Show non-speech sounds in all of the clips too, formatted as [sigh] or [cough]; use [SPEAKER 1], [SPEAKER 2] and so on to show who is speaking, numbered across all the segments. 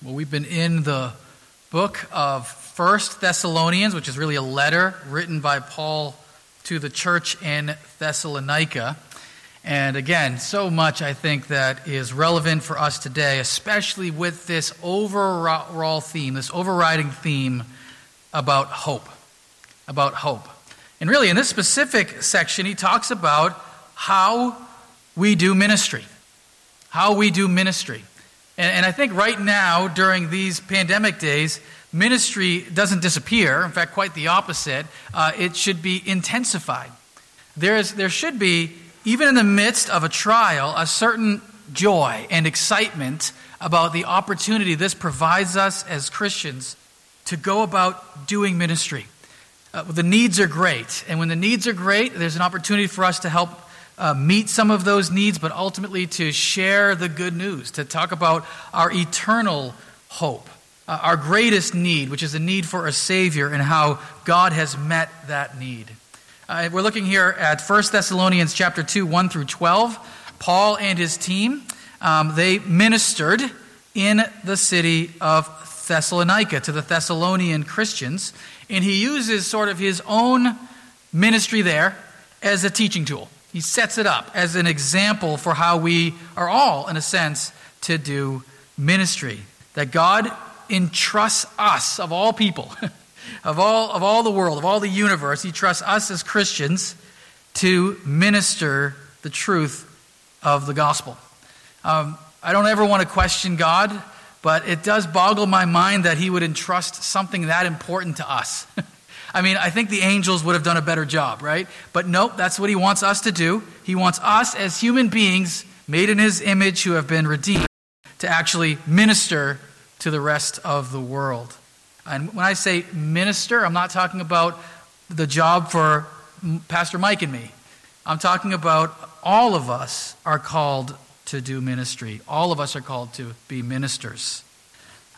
[SPEAKER 1] Well, we've been in the book of First Thessalonians, which is really a letter written by Paul to the church in Thessalonica. And again, so much I think that is relevant for us today, especially with this overall theme, this overriding theme about hope. About hope. And really, in this specific section, he talks about how we do ministry. How we do ministry. And, and I think right now, during these pandemic days, ministry doesn't disappear. In fact, quite the opposite. Uh, it should be intensified. There, is, there should be, even in the midst of a trial, a certain joy and excitement about the opportunity this provides us as Christians to go about doing ministry. Uh, the needs are great. And when the needs are great, there's an opportunity for us to help uh, meet some of those needs, but ultimately to share the good news, to talk about our eternal hope, uh, our greatest need, which is the need for a Savior, and how God has met that need. Uh, we're looking here at 1 Thessalonians chapter 2, 1 through 12. Paul and his team, um, they ministered in the city of Thessalonica to the Thessalonian Christians, and he uses sort of his own ministry there as a teaching tool. He sets it up as an example for how we are all, in a sense, to do ministry. That God entrusts us, of all people, [laughs] of all, of all the world, of all the universe, He trusts us as Christians to minister the truth of the gospel. Um, I don't ever want to question God, but it does boggle my mind that He would entrust something that important to us. [laughs] I mean, I think the angels would have done a better job, right? But nope, that's what he wants us to do. He wants us as human beings, made in his image, who have been redeemed, to actually minister to the rest of the world. And when I say minister, I'm not talking about the job for Pastor Mike and me. I'm talking about all of us are called to do ministry. All of us are called to be ministers.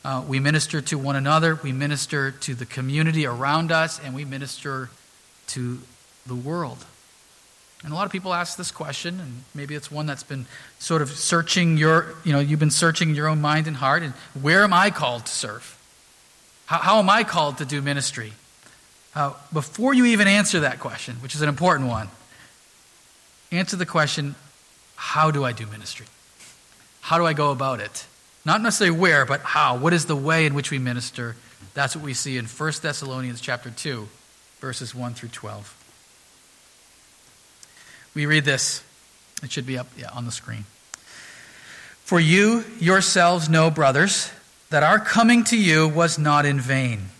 [SPEAKER 1] Uh, we minister to one another, we minister to the community around us, and we minister to the world. And a lot of people ask this question, and maybe it's one that's been sort of searching your, you know, you've been searching your own mind and heart. And where am I called to serve? How, how am I called to do ministry? Uh, before you even answer that question, which is an important one, answer the question how do I do ministry? How do I go about it? Not necessarily where, but how. What is the way in which we minister? That's what we see in 1 Thessalonians chapter 2, verses 1 through 12. We read this. It should be up yeah, on the screen. For you yourselves know, brothers, that our coming to you was not in vain.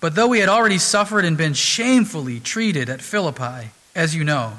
[SPEAKER 1] But though we had already suffered and been shamefully treated at Philippi, as you know,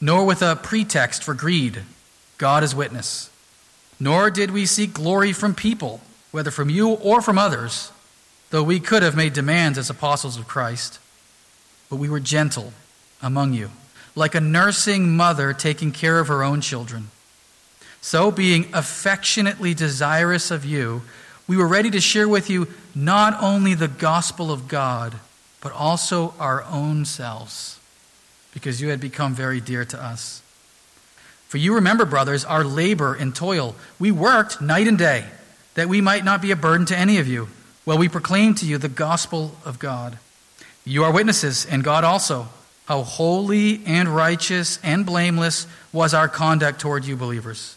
[SPEAKER 1] nor with a pretext for greed. God is witness. Nor did we seek glory from people, whether from you or from others, though we could have made demands as apostles of Christ. But we were gentle among you, like a nursing mother taking care of her own children. So, being affectionately desirous of you, we were ready to share with you not only the gospel of God, but also our own selves because you had become very dear to us. For you remember, brothers, our labor and toil. We worked night and day, that we might not be a burden to any of you, while we proclaim to you the gospel of God. You are witnesses, and God also, how holy and righteous and blameless was our conduct toward you, believers.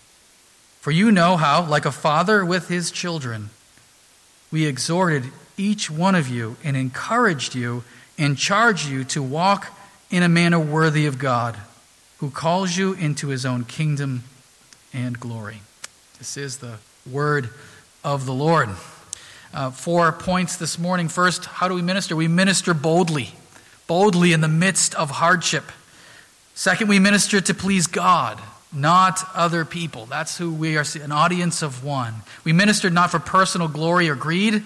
[SPEAKER 1] For you know how, like a father with his children, we exhorted each one of you and encouraged you and charged you to walk in a manner worthy of God, who calls you into his own kingdom and glory. This is the word of the Lord. Uh, four points this morning. First, how do we minister? We minister boldly, boldly in the midst of hardship. Second, we minister to please God. not other people. That's who we are, an audience of one. We ministered not for personal glory or greed.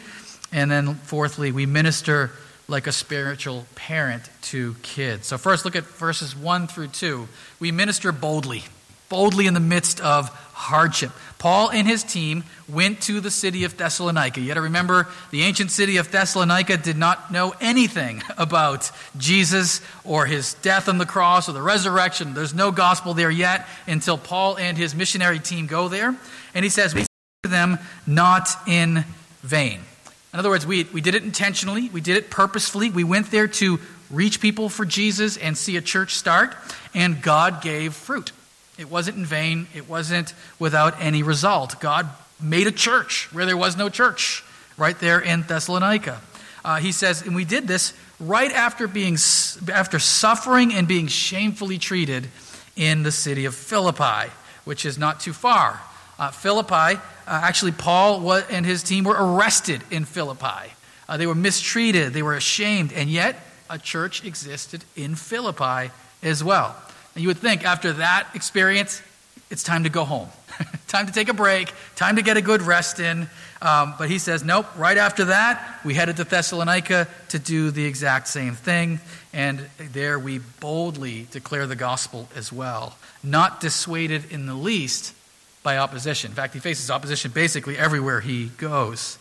[SPEAKER 1] And then, fourthly, we minister like a spiritual parent to kids. So, first, look at verses 1 through 2. We minister boldly, boldly in the midst of hardship. Paul and his team went to the city of Thessalonica. You got to remember, the ancient city of Thessalonica did not know anything [laughs] about Jesus or his death on the cross or the resurrection. There's no gospel there yet until Paul and his missionary team go there. And he says, We to them not in vain. In other words, we, we did it intentionally, we did it purposefully. We went there to reach people for Jesus and see a church start, and God gave fruit. It wasn't in vain, it wasn't without any result. God made a church where there was no church, right there in Thessalonica. Uh, he says, and we did this right after being after suffering and being shamefully treated in the city of Philippi, which is not too far. Uh, Philippi, uh, actually, Paul and his team were arrested in Philippi. Uh, they were mistreated, they were ashamed, and yet a church existed in Philippi as well. And you would think after that experience, it's time to go home. [laughs] time to take a break, time to get a good rest in. Um, but he says, nope, right after that, we headed to Thessalonica to do the exact same thing. And there we boldly declare the gospel as well, not dissuaded in the least by opposition. In fact, he faces opposition basically everywhere he goes.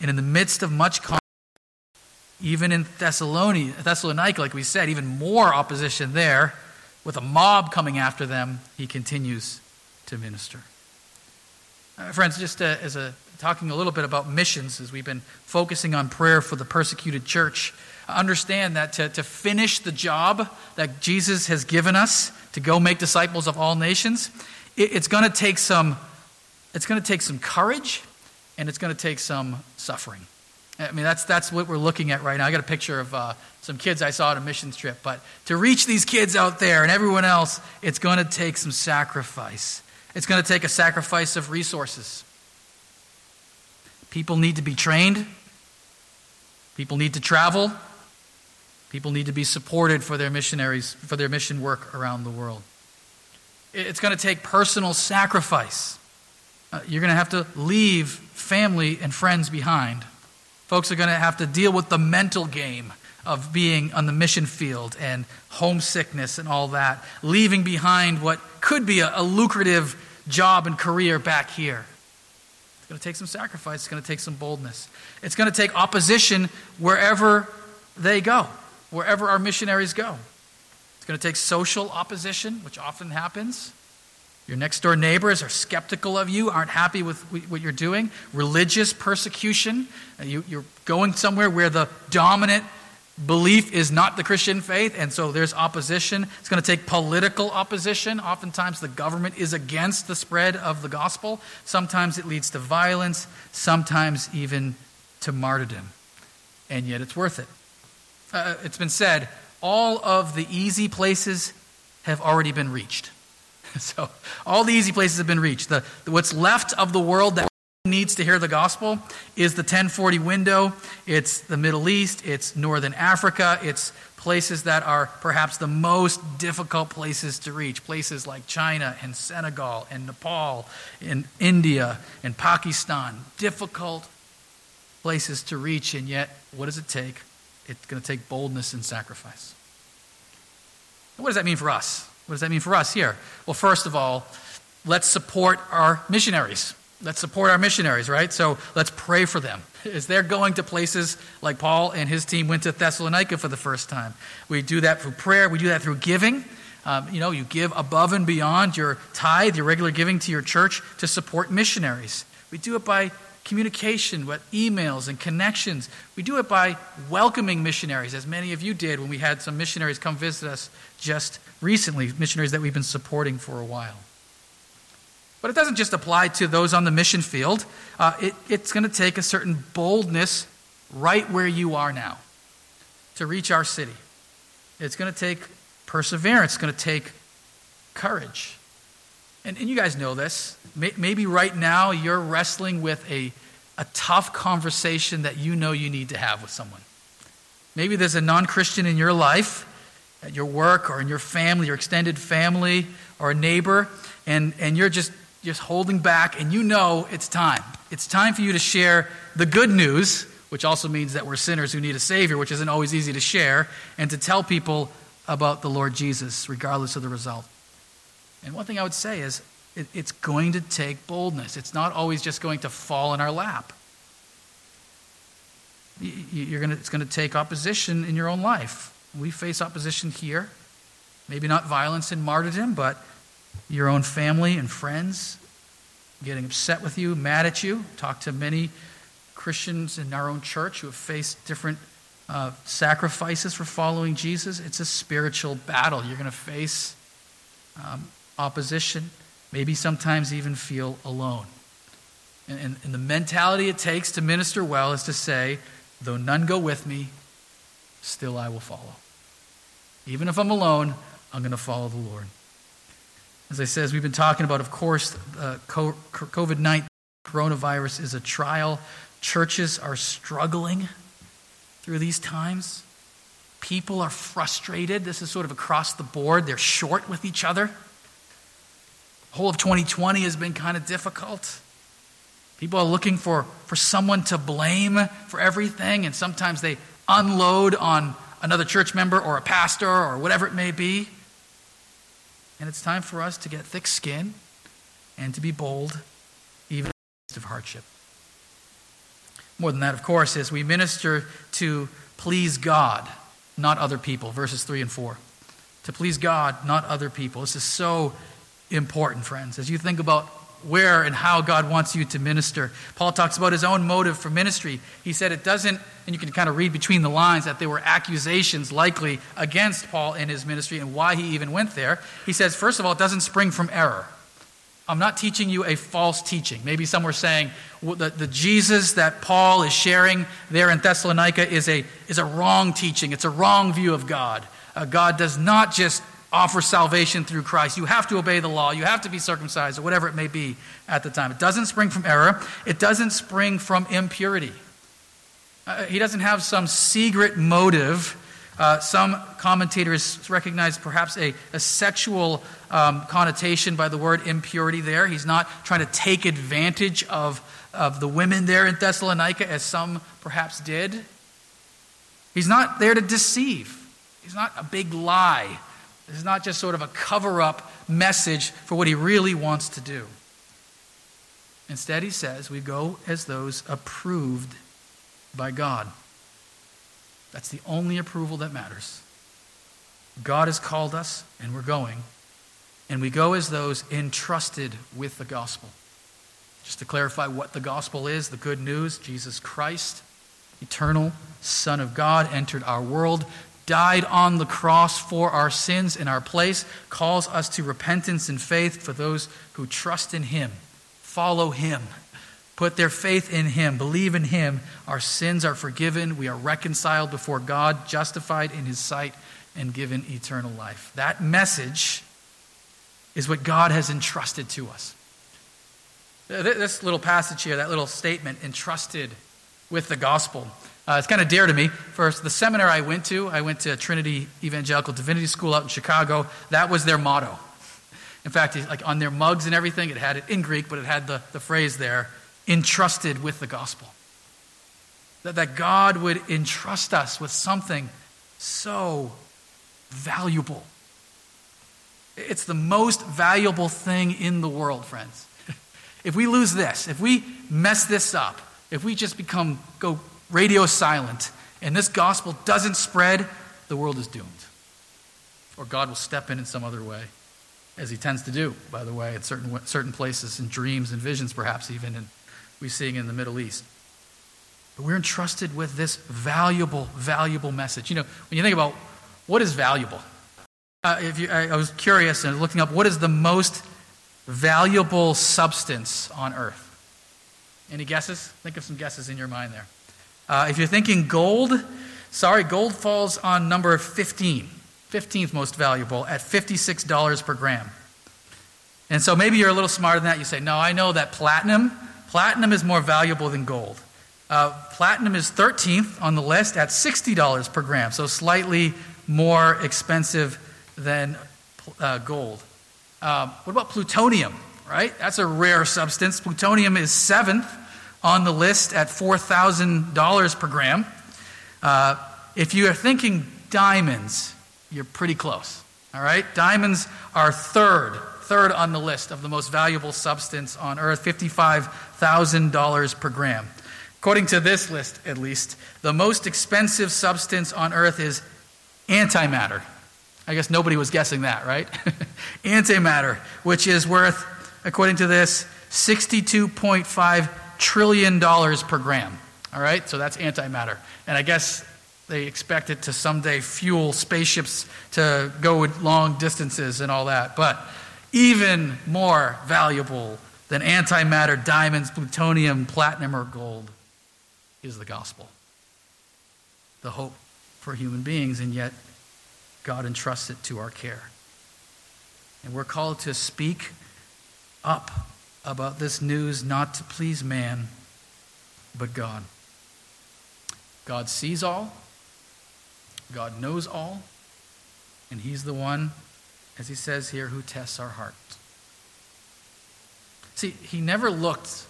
[SPEAKER 1] And in the midst of much conflict, even in Thessalonica, like we said, even more opposition there with a mob coming after them, he continues to minister. Uh, friends, just uh, as a talking a little bit about missions, as we've been focusing on prayer for the persecuted church, understand that to, to finish the job that Jesus has given us to go make disciples of all nations, it, it's going to take some. It's going to take some courage, and it's going to take some suffering. I mean, that's, that's what we're looking at right now. I got a picture of uh, some kids I saw on a missions trip. But to reach these kids out there and everyone else, it's going to take some sacrifice. It's going to take a sacrifice of resources. People need to be trained, people need to travel, people need to be supported for their missionaries, for their mission work around the world. It's going to take personal sacrifice. Uh, you're going to have to leave family and friends behind. Folks are going to have to deal with the mental game of being on the mission field and homesickness and all that, leaving behind what could be a, a lucrative job and career back here. It's going to take some sacrifice, it's going to take some boldness. It's going to take opposition wherever they go, wherever our missionaries go. Going to take social opposition, which often happens. Your next door neighbors are skeptical of you, aren't happy with what you're doing. Religious persecution. Uh, you, are going somewhere where the dominant belief is not the Christian faith, and so there's opposition. It's going to take political opposition. Oftentimes, the government is against the spread of the gospel. Sometimes it leads to violence, sometimes even to martyrdom. And yet, it's worth it. Uh, it's been said all of the easy places have already been reached. [laughs] So all the easy places have been reached. The, what's left of the world that needs to hear the gospel is the 1040 window. It's the Middle East, it's Northern Africa, it's places that are perhaps the most difficult places to reach. Places like China and Senegal and Nepal and India and Pakistan. Difficult places to reach, and yet, what does it take? It's going to take boldness and sacrifice. What does that mean for us? What does that mean for us here? Well, first of all, let's support our missionaries. Let's support our missionaries, right? So let's pray for them. As they're going to places like Paul and his team went to Thessalonica for the first time. We do that through prayer, we do that through giving. Um, you know, you give above and beyond your tithe, your regular giving to your church to support missionaries. We do it by communication, with emails and connections. We do it by welcoming missionaries, as many of you did when we had some missionaries come visit us just recently, missionaries that we've been supporting for a while. But it doesn't just apply to those on the mission field. Uh, it, it's going to take a certain boldness right where you are now to reach our city. It's going to take perseverance, it's going to take courage. And, and you guys know this. Maybe right now you're wrestling with a, a tough conversation that you know you need to have with someone. Maybe there's a non Christian in your life at your work or in your family, your extended family or a neighbor, and, and you're just, just holding back, and you know it's time. It's time for you to share the good news, which also means that we're sinners who need a Savior, which isn't always easy to share, and to tell people about the Lord Jesus, regardless of the result. And one thing I would say is it, it's going to take boldness. It's not always just going to fall in our lap. You're gonna, it's going to take opposition in your own life. We face opposition here. Maybe not violence and martyrdom, but your own family and friends getting upset with you, mad at you. Talk to many Christians in our own church who have faced different uh, sacrifices for following Jesus. It's a spiritual battle. You're going to face um, opposition, maybe sometimes even feel alone. And, and, and the mentality it takes to minister well is to say, though none go with me, still I will follow. Even if I'm alone, I'm going to follow the Lord. As I said, as we've been talking about, of course, uh, COVID 19 coronavirus is a trial. Churches are struggling through these times. People are frustrated. This is sort of across the board. They're short with each other. Whole of 2020 has been kind of difficult. People are looking for, for someone to blame for everything, and sometimes they unload on another church member or a pastor or whatever it may be. And it's time for us to get thick skin and to be bold, even in the midst of hardship. More than that, of course, is we minister to please God, not other people. Verses 3 and 4. To please God, not other people. This is so important, friends. As you think about where and how God wants you to minister. Paul talks about his own motive for ministry. He said it doesn't, and you can kind of read between the lines that there were accusations likely against Paul in his ministry and why he even went there. He says, first of all, it doesn't spring from error. I'm not teaching you a false teaching. Maybe some were saying the, the Jesus that Paul is sharing there in Thessalonica is a, is a wrong teaching, it's a wrong view of God. Uh, God does not just offer salvation through Christ. You have to obey the law. You have to be circumcised, or whatever it may be at the time. It doesn't spring from error, it doesn't spring from impurity. Uh, he doesn't have some secret motive. Uh, some commentators recognize perhaps a, a sexual um, connotation by the word impurity there. He's not trying to take advantage of, of the women there in Thessalonica, as some perhaps did. He's not there to deceive, he's not a big lie this is not just sort of a cover up message for what he really wants to do. Instead, he says, we go as those approved by God. That's the only approval that matters. God has called us, and we're going. And we go as those entrusted with the gospel. Just to clarify what the gospel is the good news Jesus Christ, eternal Son of God, entered our world died on the cross for our sins in our place, calls us to repentance and faith for those who trust in Him, follow Him, put their faith in Him, believe in Him. Our sins are forgiven. We are reconciled before God, justified in His sight, and given eternal life. That message is what God has entrusted to us. This little passage here, that little statement, entrusted with the gospel. Uh, it's kind of dear to me. First, the seminary I went to, I went to Trinity Evangelical Divinity School out in Chicago. That was their motto. In fact, like on their mugs and everything, it had it in Greek, but it had the, the phrase there, entrusted with the gospel. That, that God would entrust us with something so valuable. It's the most valuable thing in the world, friends. if we lose this, if we mess this up, if we just become, go radio silent, and this gospel doesn't spread, the world is doomed. Or God will step in in some other way, as he tends to do, by the way, at certain, certain places, in dreams and visions, perhaps even, and we're seeing in the Middle East. But we're entrusted with this valuable, valuable message. You know, when you think about what is valuable, uh, if you, I, I was curious and looking up what is the most valuable substance on earth. Any guesses? Think of some guesses in your mind there. Uh, if you're thinking gold, sorry, gold falls on number 15, 15th most valuable at $56 per gram. And so maybe you're a little smarter than that. You say, no, I know that platinum, platinum is more valuable than gold. Uh, platinum is 13th on the list at $60 per gram, so slightly more expensive than uh, gold. Um, what about plutonium, right? That's a rare substance. Plutonium is seventh on the list at $4,000 per gram. Uh, if you are thinking diamonds, you're pretty close. All right? Diamonds are third, third on the list of the most valuable substance on earth, $55,000 per gram. According to this list, at least, the most expensive substance on earth is antimatter. I guess nobody was guessing that, right? [laughs] antimatter, which is worth, according to this, $62.5 trillion dollars per gram. All right? So that's antimatter. And I guess they expect it to someday fuel spaceships to go long distances and all that. But even more valuable than antimatter, diamonds, plutonium, platinum, or gold is the gospel. The hope for human beings, and yet God entrusts it to our care. And we're called to speak up about this news not to please man, but God. God sees all, God knows all, and He's the one, as He says here, who tests our hearts. See, He never looked,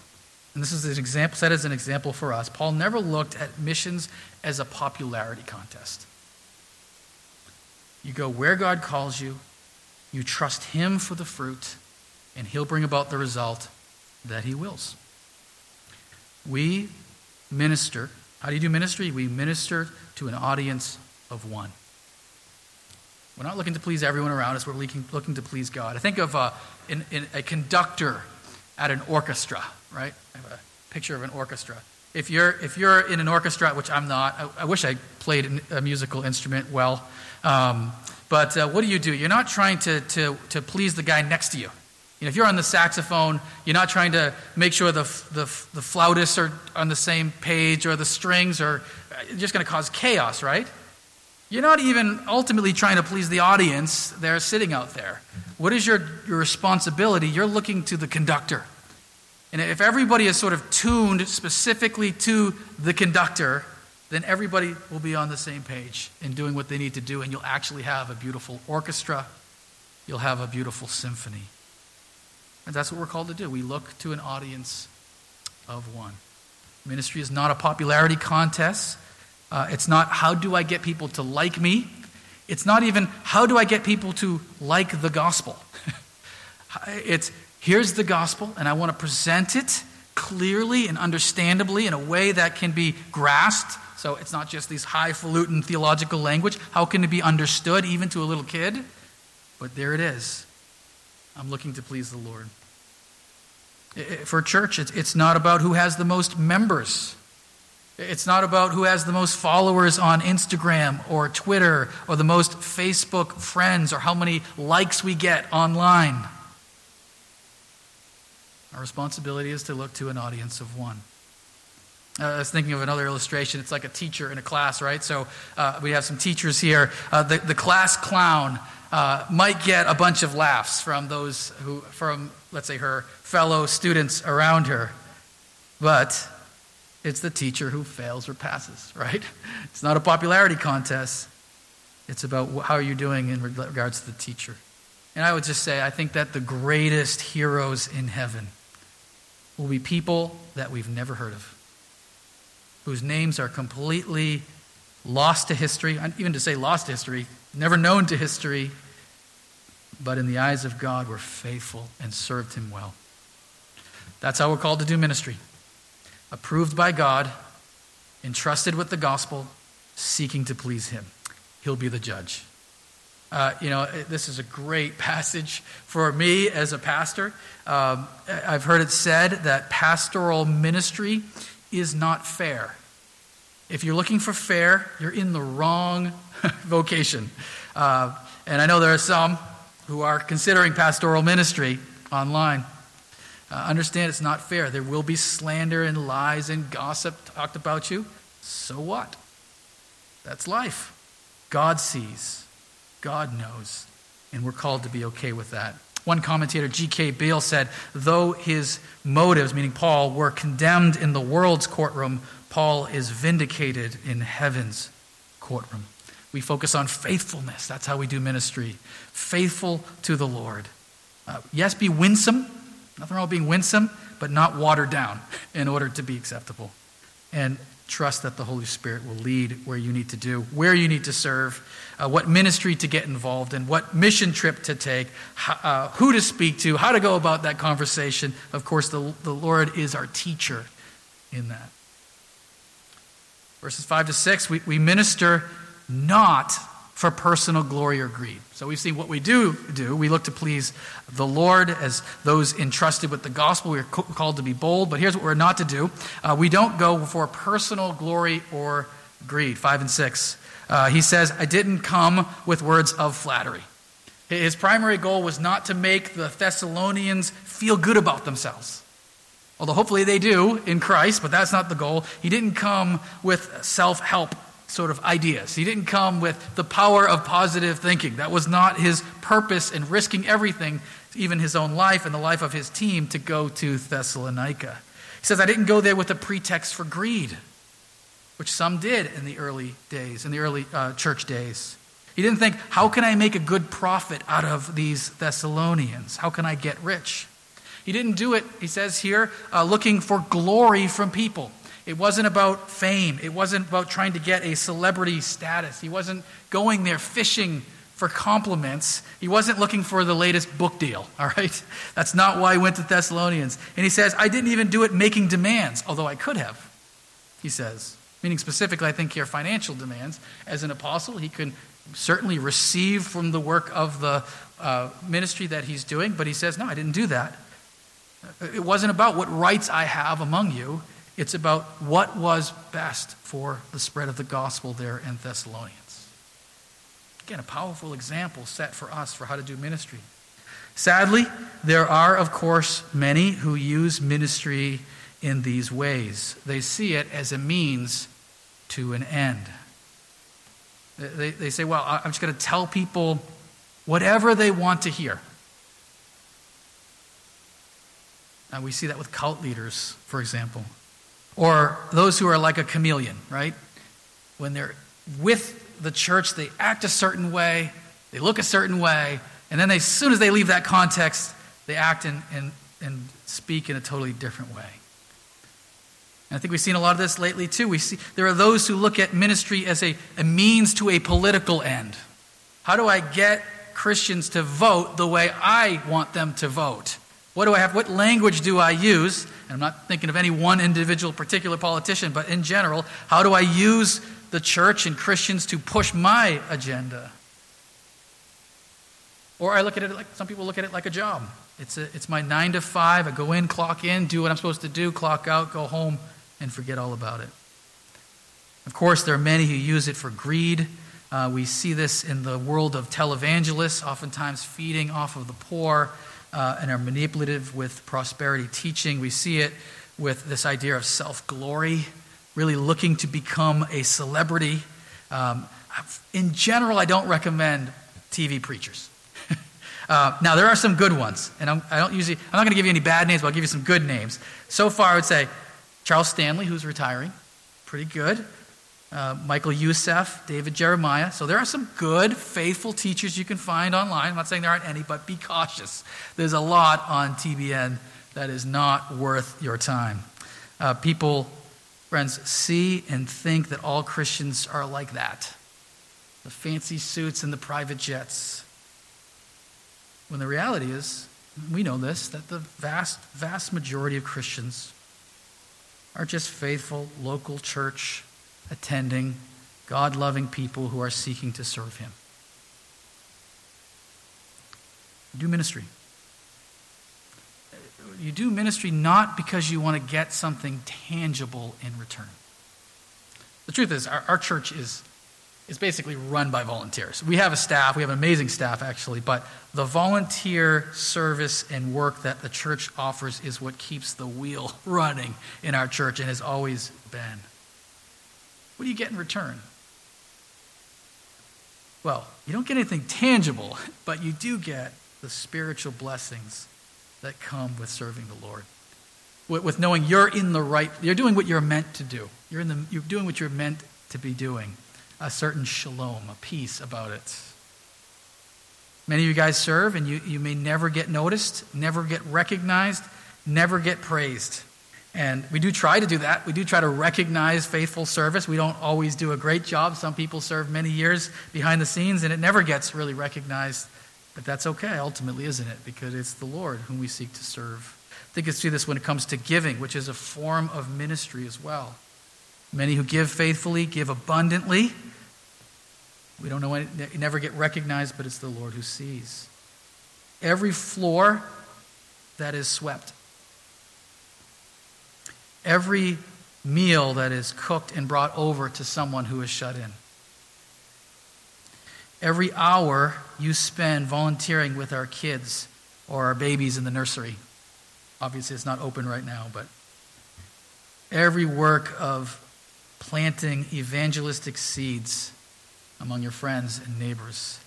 [SPEAKER 1] and this is an example, set as an example for us. Paul never looked at missions as a popularity contest. You go where God calls you, you trust Him for the fruit, and He'll bring about the result that He wills. We minister. How do you do ministry? We minister to an audience of one. We're not looking to please everyone around us, we're looking, to please God. I think of uh, in, in a conductor at an orchestra, right? I have a picture of an orchestra. If you're, if you're in an orchestra, which I'm not, I, I wish I played a musical instrument well. Um, but uh, what do you do? You're not trying to, to, to please the guy next to you. You know, if you're on the saxophone, you're not trying to make sure the, the, the flautists are on the same page or the strings are just going to cause chaos, right? You're not even ultimately trying to please the audience they're sitting out there. What is your, your responsibility? You're looking to the conductor. And if everybody is sort of tuned specifically to the conductor, then everybody will be on the same page in doing what they need to do, and you'll actually have a beautiful orchestra. You'll have a beautiful symphony. And that's what we're called to do. We look to an audience of one. Ministry is not a popularity contest. Uh, it's not how do I get people to like me. It's not even how do I get people to like the gospel. [laughs] it's here's the gospel, and I want to present it clearly and understandably in a way that can be grasped. So it's not just these highfalutin theological language. How can it be understood even to a little kid? But there it is. I'm looking to please the Lord. For church, it's not about who has the most members. It's not about who has the most followers on Instagram or Twitter or the most Facebook friends or how many likes we get online. Our responsibility is to look to an audience of one. Uh, I was thinking of another illustration. It's like a teacher in a class, right? So uh, we have some teachers here. Uh, the, the class clown uh, might get a bunch of laughs from those who, from, let's say, her fellow students around her. But it's the teacher who fails or passes, [laughs] right? It's not a popularity contest. It's about how are you doing in regards to the teacher. And I would just say, I think that the greatest heroes in heaven will be people that we've never heard of, whose names are completely lost to history, even to say lost to history, never known to history, but in the eyes of God were faithful and served him well. That's how we're called to do ministry approved by God, entrusted with the gospel, seeking to please Him. He'll be the judge. Uh, you know, this is a great [laughs] passage for me as a pastor. Um, I've heard it said that pastoral ministry is not fair. If you're looking for fair, you're in the wrong [laughs] vocation. Uh, and I know there are some who are considering pastoral ministry online. Uh, understand it's not fair. There will be slander and lies and gossip talked about you. So what? That's life. God sees, God knows, and we're called to be okay with that. One commentator, G.K. Beale, said, Though his motives, meaning Paul, were condemned in the world's courtroom, Paul is vindicated in heaven's courtroom. We focus on faithfulness. That's how we do ministry. Faithful to the Lord. Uh, yes, be winsome. Nothing wrong with being winsome, but not watered down [laughs] in order to be acceptable. And trust that the Holy Spirit will lead where you need to do, where you need to serve, uh, what ministry to get involved in, what mission trip to take, uh, who to speak to, how to go about that conversation. Of course, the, the Lord is our teacher in that. Verses 5 to 6, we, we minister not for personal glory or greed. So we've seen what we do do. We look to please the Lord as those entrusted with the gospel. We're called to be bold, but here's what we're not to do. Uh, we don't go for personal glory or greed. 5 and 6. Uh, he says, I didn't come with words of flattery. His primary goal was not to make the Thessalonians feel good about themselves. Although hopefully they do in Christ, but that's not the goal. He didn't come with self help sort of ideas. He didn't come with the power of positive thinking. That was not his purpose in risking everything, even his own life and the life of his team, to go to Thessalonica. He says, I didn't go there with a pretext for greed, which some did in the early days, in the early uh, church days. He didn't think, how can I make a good profit out of these Thessalonians? How can I get rich? He didn't do it, he says here, uh, looking for glory from people. It wasn't about fame. It wasn't about trying to get a celebrity status. He wasn't going there fishing for compliments. He wasn't looking for the latest book deal, [laughs] all right? That's not why he went to Thessalonians. And he says, I didn't even do it making demands, although I could have, he says. Meaning specifically, I think here, financial demands. As an apostle, he can certainly receive from the work of the uh, ministry that he's doing, but he says, No, I didn't do that. It wasn't about what rights I have among you. It's about what was best for the spread of the gospel there in Thessalonians. Again, a powerful example set for us for how to do ministry. Sadly, there are, of course, many who use ministry in these ways. They see it as a means to an end. They, they say, well, I'm just going to tell people whatever they want to hear. And we see that with cult leaders, for example. Or those who are like a chameleon, right? When they're with the church, they act a certain way, they look a certain way, and then they, as soon as they leave that context, they act and, and, and speak in a totally different way. And I think we've seen a lot of this lately too. We see there are those who look at ministry as a, a means to a political end. How do I get Christians to vote the way I want them to vote? What do I have? What language do I use? And I'm not thinking of any one individual particular politician, but in general, how do I use the church and Christians to push my agenda? Or I look at it like some people look at it like a job. It's, a, it's my nine to five. I go in, clock in, do what I'm supposed to do, clock out, go home, and forget all about it. Of course, there are many who use it for greed. Uh, we see this in the world of televangelists, oftentimes feeding off of the poor uh, and are manipulative with prosperity teaching. We see it with this idea of self glory, really looking to become a celebrity. Um, in general, I don't recommend TV preachers. [laughs] uh, now, there are some good ones, and I'm, I do not usually, I'm not going to give you any bad names, but I'll give you some good names. So far, I would say Charles Stanley, who's retiring, pretty good uh, Michael Youssef, David Jeremiah. So there are some good, faithful teachers you can find online. I'm not saying there aren't any, but be cautious. There's a lot on TBN that is not worth your time. Uh, people, friends, see and think that all Christians are like that the fancy suits and the private jets. When the reality is, we know this, that the vast, vast majority of Christians are just faithful local church attending, God loving people who are seeking to serve Him. Do ministry. You do ministry not because you want to get something tangible in return. The truth is, our, our church is, is basically run by volunteers. We have a staff, we have an amazing staff actually, but the volunteer service and work that the church offers is what keeps the wheel [laughs] running in our church and has always been. What do you get in return? Well, you don't get anything tangible, [laughs] but you do get the spiritual blessings that come with serving the Lord. With, knowing you're in the right, you're doing what you're meant to do. You're, in the, you're doing what you're meant to be doing. a certain shalom, a peace about it. Many of you guys serve, and you, you may never get noticed, never get recognized, never get praised. And we do try to do that. We do try to recognize faithful service. We don't always do a great job. Some people serve many years behind the scenes, and it never gets really recognized. But that's okay, ultimately, isn't it? Because it's the Lord whom we seek to serve. I think you see this when it comes to giving, which is a form of ministry as well. Many who give faithfully give abundantly. We don't know never get recognized, but it's the Lord who sees. Every floor that is swept, every meal that is cooked and brought over to someone who is shut in, every hour you spend volunteering with our kids or our babies in the nursery. Obviously, it's not open right now, but every work of planting evangelistic seeds among your friends and neighbors.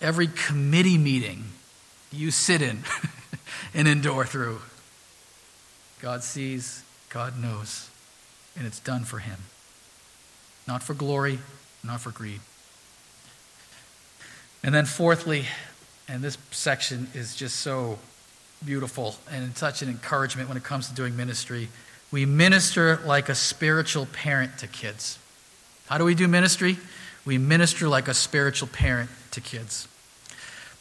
[SPEAKER 1] Every committee meeting you sit in [laughs] and endure through. God sees, God knows, and it's done for Him. Not for glory, not for greed. And then, fourthly, and this section is just so beautiful and such an encouragement when it comes to doing ministry. We minister like a spiritual parent to kids. How do we do ministry? We minister like a spiritual parent to kids.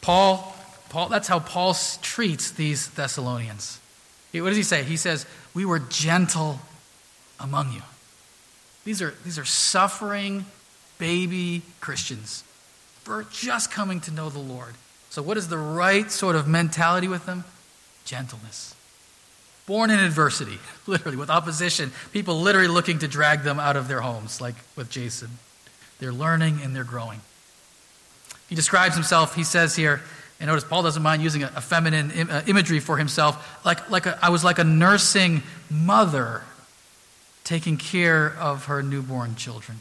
[SPEAKER 1] Paul, Paul that's how Paul treats these Thessalonians. What does he say? He says, We were gentle among you. These are, these are suffering baby Christians. Just coming to know the Lord. So, what is the right sort of mentality with them? Gentleness. Born in adversity, [laughs] literally, with opposition. People literally looking to drag them out of their homes, like with Jason. They're learning and they're growing. He describes himself, he says here, and notice Paul doesn't mind using a, a feminine Im, uh, imagery for himself. Like, like a, I was like a nursing mother taking care of her newborn children.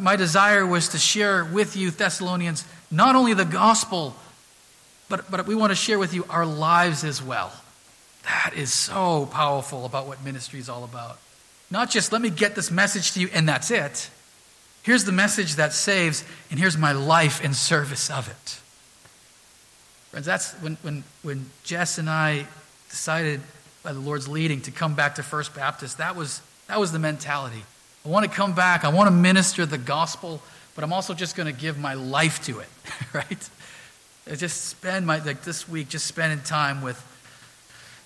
[SPEAKER 1] My desire was to share with you, Thessalonians, not only the gospel, but, but we want to share with you our lives as well. That is so powerful about what ministry is all about. Not just let me get this message to you and that's it. Here's the message that saves, and here's my life in service of it. Friends, that's when, when, when Jess and I decided by the Lord's leading to come back to First Baptist, that was, that was the mentality. I want to come back, I want to minister the gospel, but I'm also just going to give my life to it, [laughs] right? I just spend my, like this week, just spending time with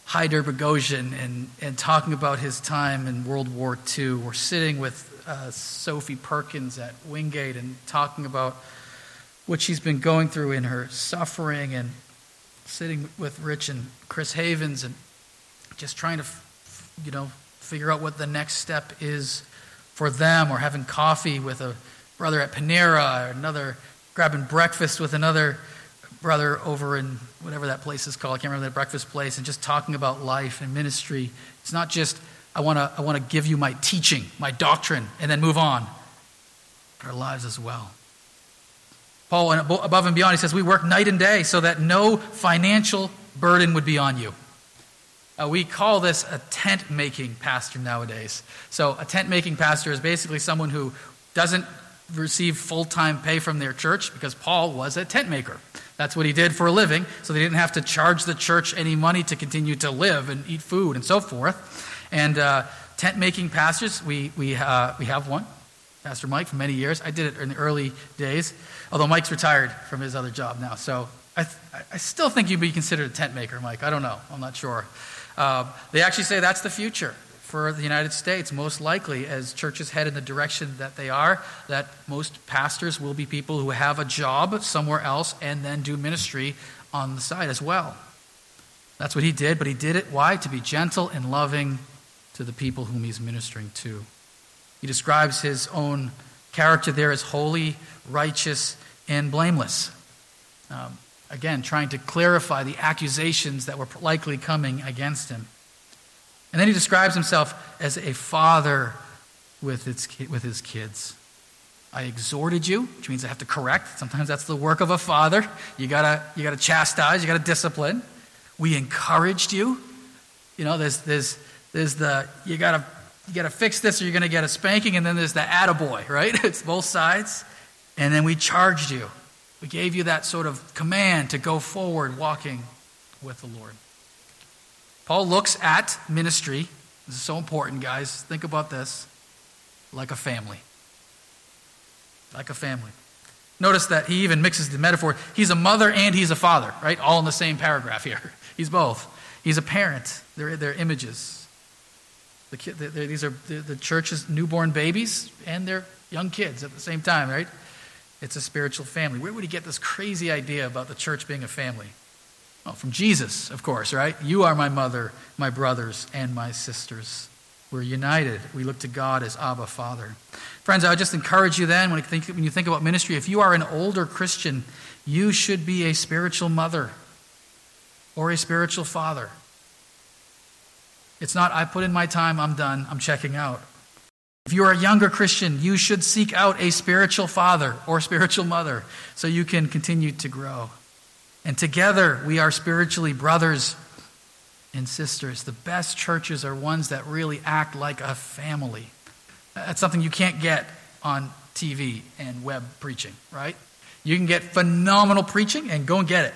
[SPEAKER 1] Haidar Boghossian and, and talking about his time in World War II. We're sitting with uh, Sophie Perkins at Wingate and talking about what she's been going through in her suffering and sitting with Rich and Chris Havens and just trying to, you know, figure out what the next step is for them or having coffee with a brother at Panera or another grabbing breakfast with another brother over in whatever that place is called. I can't remember that breakfast place, and just talking about life and ministry. It's not just, I want to I wanna give you my teaching, my doctrine, and then move on, but our lives as well. Paul, above and beyond, he says, We work night and day so that no financial burden would be on you. Uh, we call this a tent making pastor nowadays. So, a tent making pastor is basically someone who doesn't receive full time pay from their church because Paul was a tent maker. That's what he did for a living, so they didn't have to charge the church any money to continue to live and eat food and so forth. And uh, tent making pastors, we, we, uh, we have one, Pastor Mike, for many years. I did it in the early days, although Mike's retired from his other job now. So I, th- I still think you'd be considered a tent maker, Mike. I don't know. I'm not sure. Uh, they actually say that's the future for the United States, most likely, as churches head in the direction that they are, that most pastors will be people who have a job somewhere else and then do ministry on the side as well. That's what he did, but he did it, why? To be gentle and loving to the people whom he's ministering to. He describes his own character there as holy, righteous, and blameless. Um, again, trying to clarify the accusations that were likely coming against him. And then he describes himself as a father with, its, with his kids. I exhorted you, which means I have to correct. Sometimes that's the work of a father. You gotta, you gotta chastise, you gotta discipline. We encouraged you. You know, there's, there's, there's the, you gotta you got to fix this or you're to get a spanking. And then there's the attaboy, [laughs] right? It's both sides. And then we charged you. We gave you that sort of command to go forward walking with the Lord. Paul looks at ministry. This is so important, guys. Think about this like a family. Like a family. Notice that he even mixes the metaphor. He's a mother and he's a father, right? All in the same paragraph here. [laughs] He's both. He's a parent. They're, they're images. The kid, they're, these are the, the church's newborn babies and they're young kids at the same time, right? It's a spiritual family. Where would he get this crazy idea about the church being a family? Well, from Jesus, of course, right? You are my mother, my brothers, and my sisters. We're united. We look to God as Abba Father. Friends, I would just encourage you then, when you, think, when you think about ministry, if you are an older Christian, you should be a spiritual mother or a spiritual father. It's not, I put in my time, I'm done, I'm checking out. If you are a younger Christian, you should seek out a spiritual father or spiritual mother so you can continue to grow. And together, we are spiritually brothers and sisters. The best churches are ones that really act like a family. That's something you can't get on TV and web preaching, right? You can get phenomenal preaching and go and get it.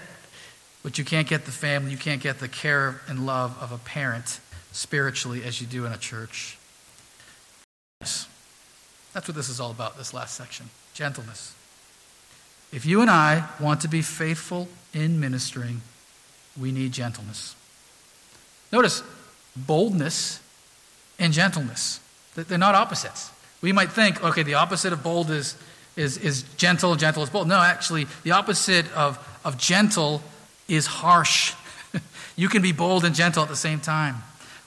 [SPEAKER 1] But you can't get the family, you can't get the care and love of a parent spiritually as you do in a church. That's what this is all about, this last section gentleness. If you and I want to be faithful in ministering, we need gentleness. Notice boldness and gentleness, they're not opposites. We might think, okay, the opposite of bold is, is, is gentle, gentle is bold. No, actually, the opposite of, of gentle is harsh. [laughs] you can be bold and gentle at the same time.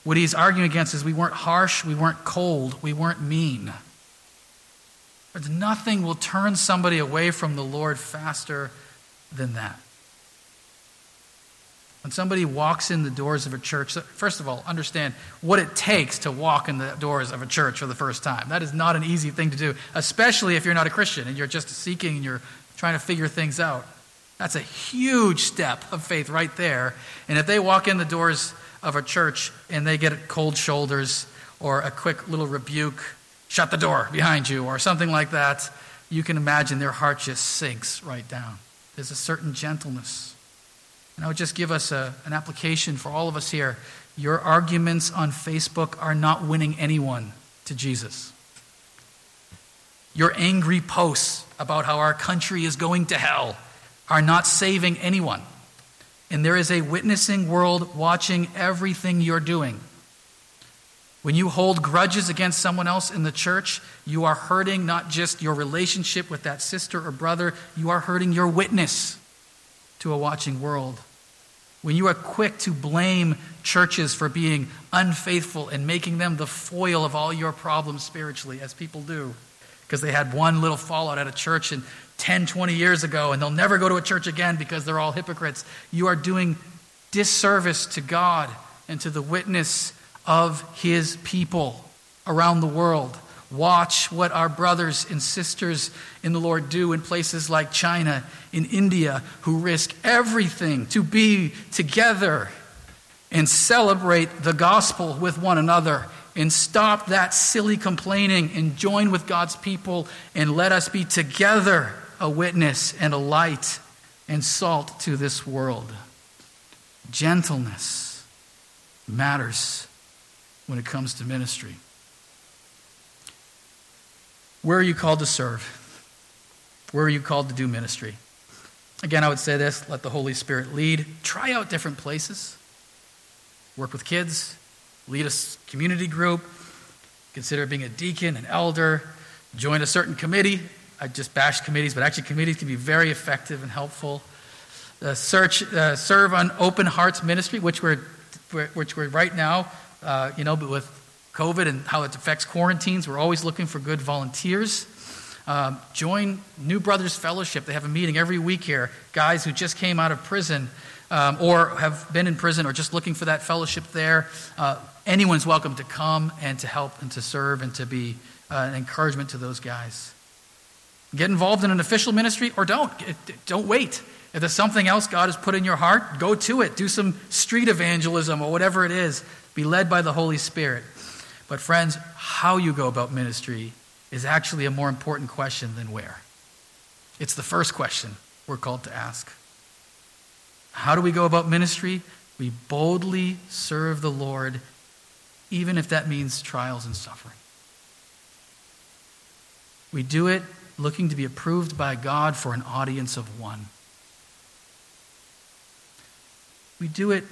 [SPEAKER 1] What he's arguing against is we weren't harsh, we weren't cold, we weren't mean. But nothing will turn somebody away from the Lord faster than that. When somebody walks in the doors of a church, first of all, understand what it takes to walk in the doors of a church for the first time. That is not an easy thing to do, especially if you're not a Christian and you're just seeking and you're trying to figure things out. That's a huge step of faith right there. And if they walk in the doors of a church and they get cold shoulders or a quick little rebuke, shut the door behind you, or something like that, you can imagine their heart just sinks right down. There's a certain gentleness. And I would just give us a, an application for all of us here. Your arguments on Facebook are not winning anyone to Jesus. Your angry posts about how our country is going to hell are not saving anyone. And there is a witnessing world watching everything you're doing. When you hold grudges against someone else in the church, you are hurting not just your relationship with that sister or brother, you are hurting your witness to a watching world. When you are quick to blame churches for being unfaithful and making them the foil of all your problems spiritually, as people do, because they had one little fallout at a church and 10, 20 years ago, and they'll never go to a church again because they're all hypocrites. You are doing disservice to God and to the witness of His people around the world. Watch what our brothers and sisters in the Lord do in places like China, in India, who risk everything to be together and celebrate the gospel with one another and stop that silly complaining and join with God's people and let us be together a witness and a light and salt to this world. Gentleness matters when it comes to ministry. Where are you called to serve? Where are you called to do ministry? Again, I would say this let the Holy Spirit lead. Try out different places. Work with kids, lead a community group, consider being a deacon, an elder, join a certain committee, I just bash committees, but actually, committees can be very effective and helpful. Uh, search, uh, serve on Open Hearts Ministry, which we're, which we're right now, uh, you know, but with COVID and how it affects quarantines, we're always looking for good volunteers. Um, join New Brothers Fellowship. They have a meeting every week here. Guys who just came out of prison um, or have been in prison or just looking for that fellowship there. Uh, anyone's welcome to come and to help and to serve and to be uh, an encouragement to those guys. Get involved in an official ministry or don't. Don't wait. If there's something else God has put in your heart, go to it. Do some street evangelism or whatever it is. Be led by the Holy Spirit. But, friends, how you go about ministry is actually a more important question than where. It's the first question we're called to ask. How do we go about ministry? We boldly serve the Lord, even if that means trials and suffering. We do it looking to be approved by God for an audience of one. We do it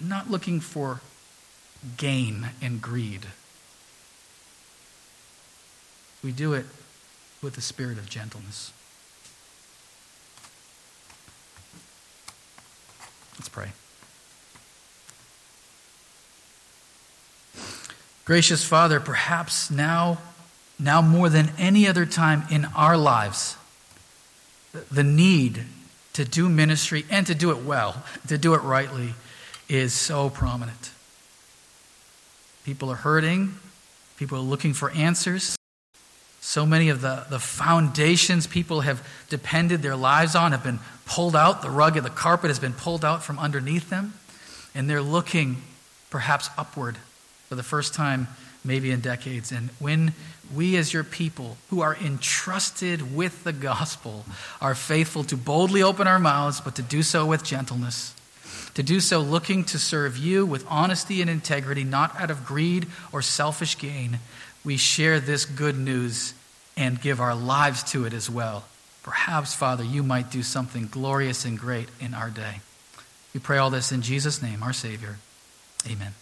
[SPEAKER 1] not looking for gain and greed. We do it with the spirit of gentleness. Let's pray. Gracious Father, perhaps now, now more than any other time in our lives, the need to do ministry and to do it well, to do it rightly, is so prominent. People are hurting, people are looking for answers. So many of the, the foundations people have depended their lives on have been pulled out. The rug of the carpet has been pulled out from underneath them. And they're looking perhaps upward for the first time, maybe in decades. And when we, as your people who are entrusted with the gospel, are faithful to boldly open our mouths, but to do so with gentleness, to do so looking to serve you with honesty and integrity, not out of greed or selfish gain, we share this good news and give our lives to it as well. Perhaps, Father, you might do something glorious and great in our day. We pray all this in Jesus' name, our Savior. Amen.